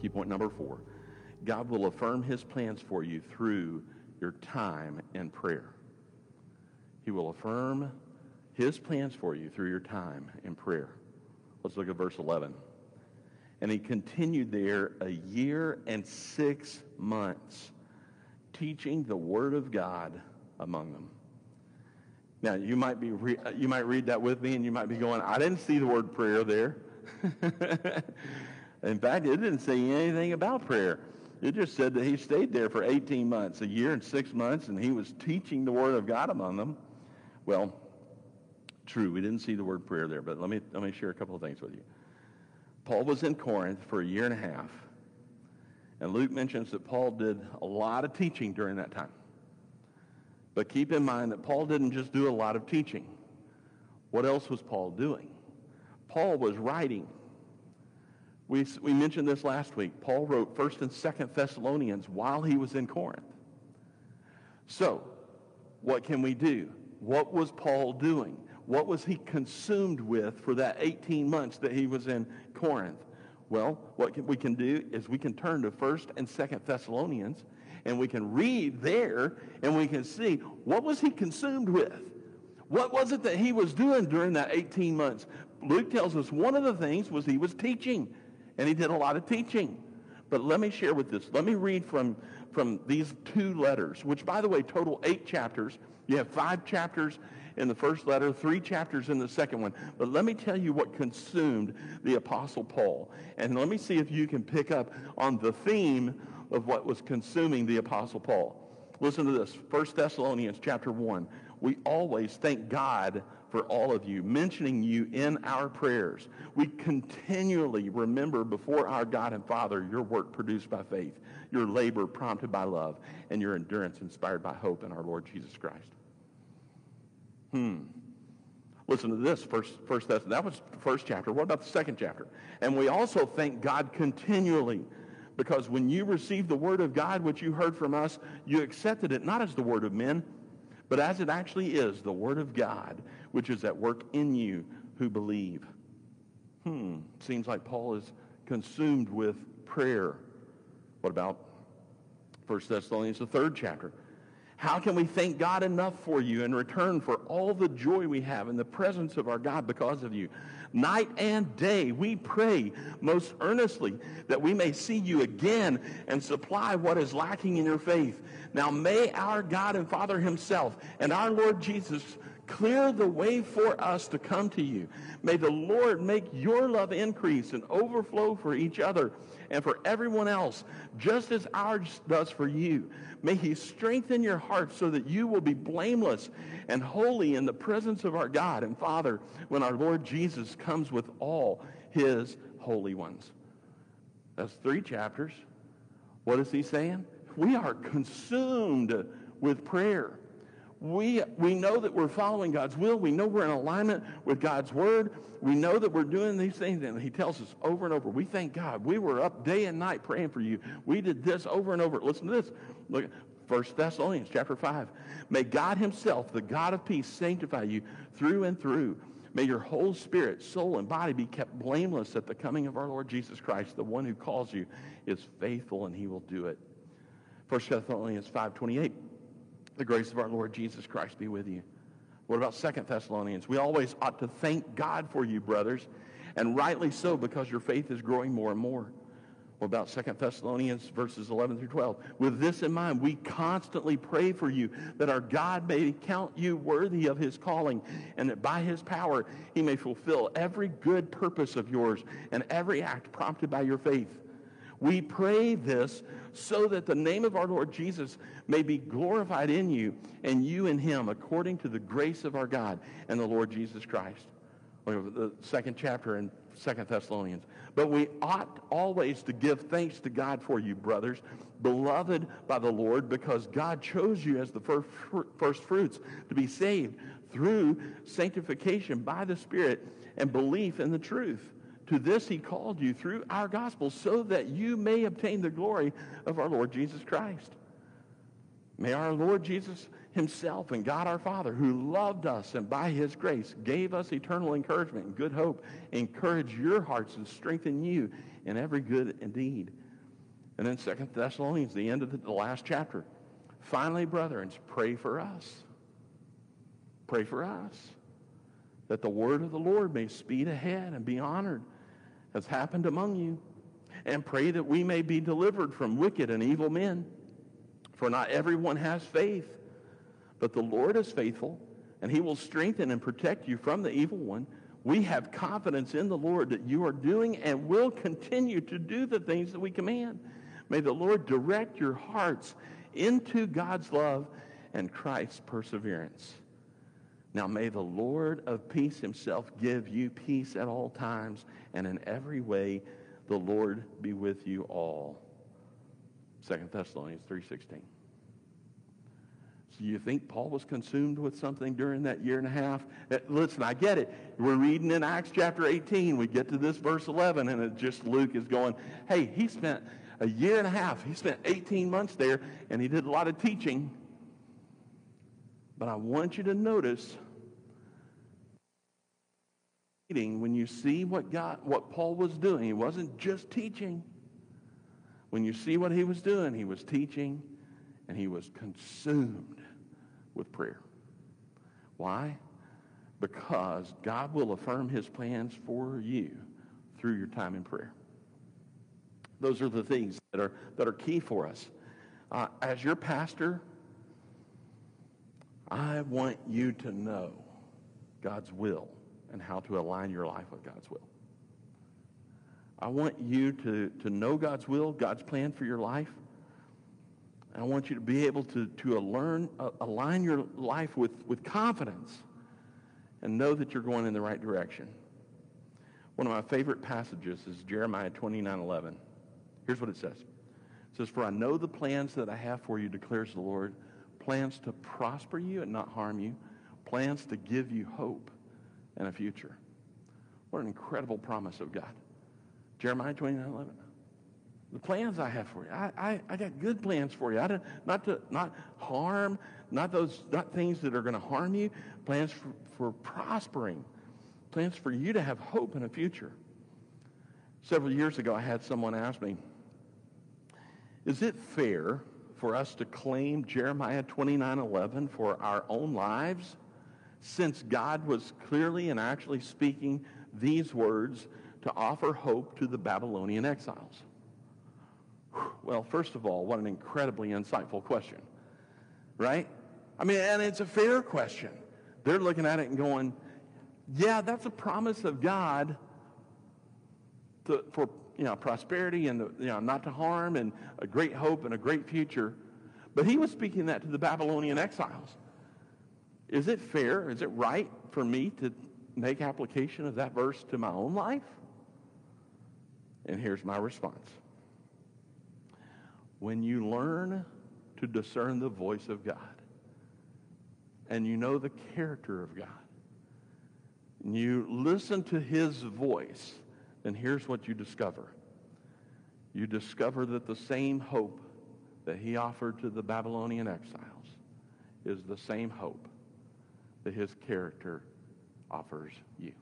key point number four. God will affirm his plans for you through your time in prayer. He will affirm his plans for you through your time in prayer. Let's look at verse 11. And he continued there a year and six months, teaching the word of God among them. Now, you might, be re- you might read that with me and you might be going, I didn't see the word prayer there. In fact, it didn't say anything about prayer. It just said that he stayed there for 18 months, a year and six months, and he was teaching the word of God among them. Well, true, we didn't see the word prayer there, but let me, let me share a couple of things with you. Paul was in Corinth for a year and a half, and Luke mentions that Paul did a lot of teaching during that time. But keep in mind that Paul didn't just do a lot of teaching. What else was Paul doing? Paul was writing. We, we mentioned this last week. Paul wrote 1st and 2nd Thessalonians while he was in Corinth. So, what can we do? What was Paul doing? What was he consumed with for that 18 months that he was in Corinth? Well, what we can do is we can turn to 1st and 2nd Thessalonians and we can read there and we can see what was he consumed with? What was it that he was doing during that 18 months? Luke tells us one of the things was he was teaching, and he did a lot of teaching. But let me share with this. Let me read from, from these two letters, which, by the way, total eight chapters. You have five chapters in the first letter, three chapters in the second one. But let me tell you what consumed the Apostle Paul. And let me see if you can pick up on the theme of what was consuming the Apostle Paul. Listen to this. 1 Thessalonians chapter 1. We always thank God for all of you, mentioning you in our prayers. We continually remember before our God and Father your work produced by faith, your labor prompted by love, and your endurance inspired by hope in our Lord Jesus Christ. Hmm. Listen to this, first, first that, that was the first chapter. What about the second chapter? And we also thank God continually because when you received the word of God, which you heard from us, you accepted it not as the word of men, but as it actually is, the word of God, which is at work in you who believe. Hmm, seems like Paul is consumed with prayer. What about 1 Thessalonians, the third chapter? How can we thank God enough for you in return for all the joy we have in the presence of our God because of you? Night and day we pray most earnestly that we may see you again and supply what is lacking in your faith. Now may our God and Father himself and our Lord Jesus clear the way for us to come to you. May the Lord make your love increase and overflow for each other and for everyone else, just as ours does for you. May he strengthen your heart so that you will be blameless and holy in the presence of our God and Father when our Lord Jesus comes with all his holy ones. That's three chapters. What is he saying? We are consumed with prayer. We, we know that we're following God's will. We know we're in alignment with God's word. We know that we're doing these things, and he tells us over and over. We thank God. We were up day and night praying for you. We did this over and over. Listen to this. Look at 1 Thessalonians chapter 5. May God himself, the God of peace, sanctify you through and through. May your whole spirit, soul, and body be kept blameless at the coming of our Lord Jesus Christ. The one who calls you is faithful, and he will do it. 1 Thessalonians 5.28. The grace of our Lord Jesus Christ be with you. What about Second Thessalonians? We always ought to thank God for you, brothers, and rightly so because your faith is growing more and more. What about Second Thessalonians verses 11 through 12? With this in mind, we constantly pray for you that our God may count you worthy of his calling and that by his power he may fulfill every good purpose of yours and every act prompted by your faith. We pray this so that the name of our Lord Jesus may be glorified in you and you in him according to the grace of our God and the Lord Jesus Christ. The second chapter in Second Thessalonians. But we ought always to give thanks to God for you, brothers, beloved by the Lord, because God chose you as the first, first fruits to be saved through sanctification by the Spirit and belief in the truth. To this he called you through our gospel so that you may obtain the glory of our Lord Jesus Christ. May our Lord Jesus himself and God our Father, who loved us and by his grace gave us eternal encouragement and good hope, encourage your hearts and strengthen you in every good deed. And then Second Thessalonians, the end of the, the last chapter. Finally, brethren, pray for us. Pray for us that the word of the Lord may speed ahead and be honored as happened among you. And pray that we may be delivered from wicked and evil men. For not everyone has faith, but the Lord is faithful, and he will strengthen and protect you from the evil one. We have confidence in the Lord that you are doing and will continue to do the things that we command. May the Lord direct your hearts into God's love and Christ's perseverance. Now may the Lord of peace himself give you peace at all times and in every way the Lord be with you all. 2 Thessalonians 3.16. So you think Paul was consumed with something during that year and a half? Uh, listen, I get it. We're reading in Acts chapter 18. We get to this verse 11 and it just Luke is going, hey, he spent a year and a half. He spent 18 months there, and he did a lot of teaching. But I want you to notice when you see what God, what Paul was doing, he wasn't just teaching. When you see what he was doing, he was teaching and he was consumed with prayer. Why? Because God will affirm his plans for you through your time in prayer. Those are the things that are, that are key for us. Uh, as your pastor, I want you to know God's will and how to align your life with God's will. I want you to, to know God's will, God's plan for your life. I want you to be able to, to learn, uh, align your life with, with confidence and know that you're going in the right direction. One of my favorite passages is Jeremiah 29, 11. Here's what it says. It says, For I know the plans that I have for you, declares the Lord, plans to prosper you and not harm you, plans to give you hope and a future. What an incredible promise of God. Jeremiah 29, 11. The plans I have for you. I, I, I got good plans for you. I don't, not to not harm, not those not things that are going to harm you. Plans for, for prospering. Plans for you to have hope in a future. Several years ago, I had someone ask me, is it fair for us to claim Jeremiah 29:11 for our own lives since God was clearly and actually speaking these words to offer hope to the Babylonian exiles? Well, first of all, what an incredibly insightful question. Right? I mean, and it's a fair question. They're looking at it and going, yeah, that's a promise of God to, for you know, prosperity and you know, not to harm and a great hope and a great future. But he was speaking that to the Babylonian exiles. Is it fair? Is it right for me to make application of that verse to my own life? And here's my response. When you learn to discern the voice of God and you know the character of God, and you listen to his voice, then here's what you discover. You discover that the same hope that he offered to the Babylonian exiles is the same hope that his character offers you.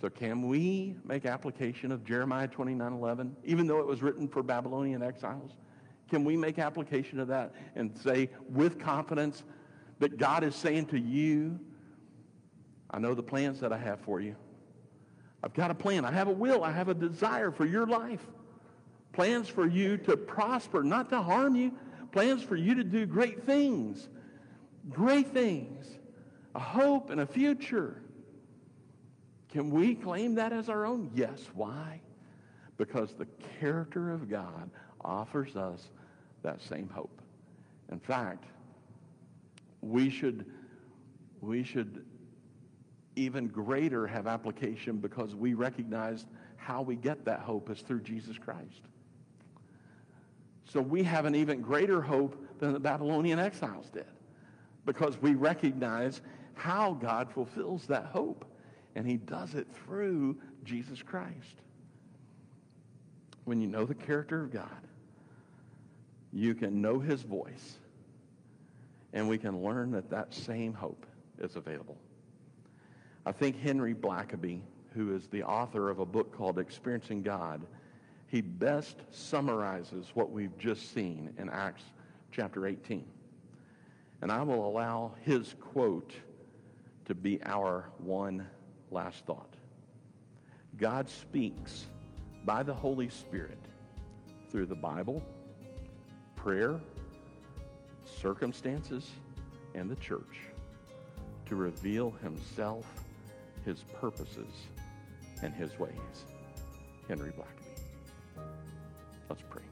So can we make application of Jeremiah 29:11 even though it was written for Babylonian exiles? Can we make application of that and say with confidence that God is saying to you, I know the plans that I have for you. I've got a plan. I have a will. I have a desire for your life. Plans for you to prosper, not to harm you. Plans for you to do great things. Great things. A hope and a future. Can we claim that as our own? Yes. Why? Because the character of God offers us that same hope. In fact, we should, we should even greater have application because we recognize how we get that hope is through Jesus Christ. So we have an even greater hope than the Babylonian exiles did because we recognize how God fulfills that hope. And he does it through Jesus Christ. When you know the character of God, you can know his voice. And we can learn that that same hope is available. I think Henry Blackaby, who is the author of a book called Experiencing God, he best summarizes what we've just seen in Acts chapter 18. And I will allow his quote to be our one last thought. God speaks by the Holy Spirit through the Bible, prayer, circumstances, and the church to reveal himself, his purposes, and his ways. Henry Blackaby. Let's pray.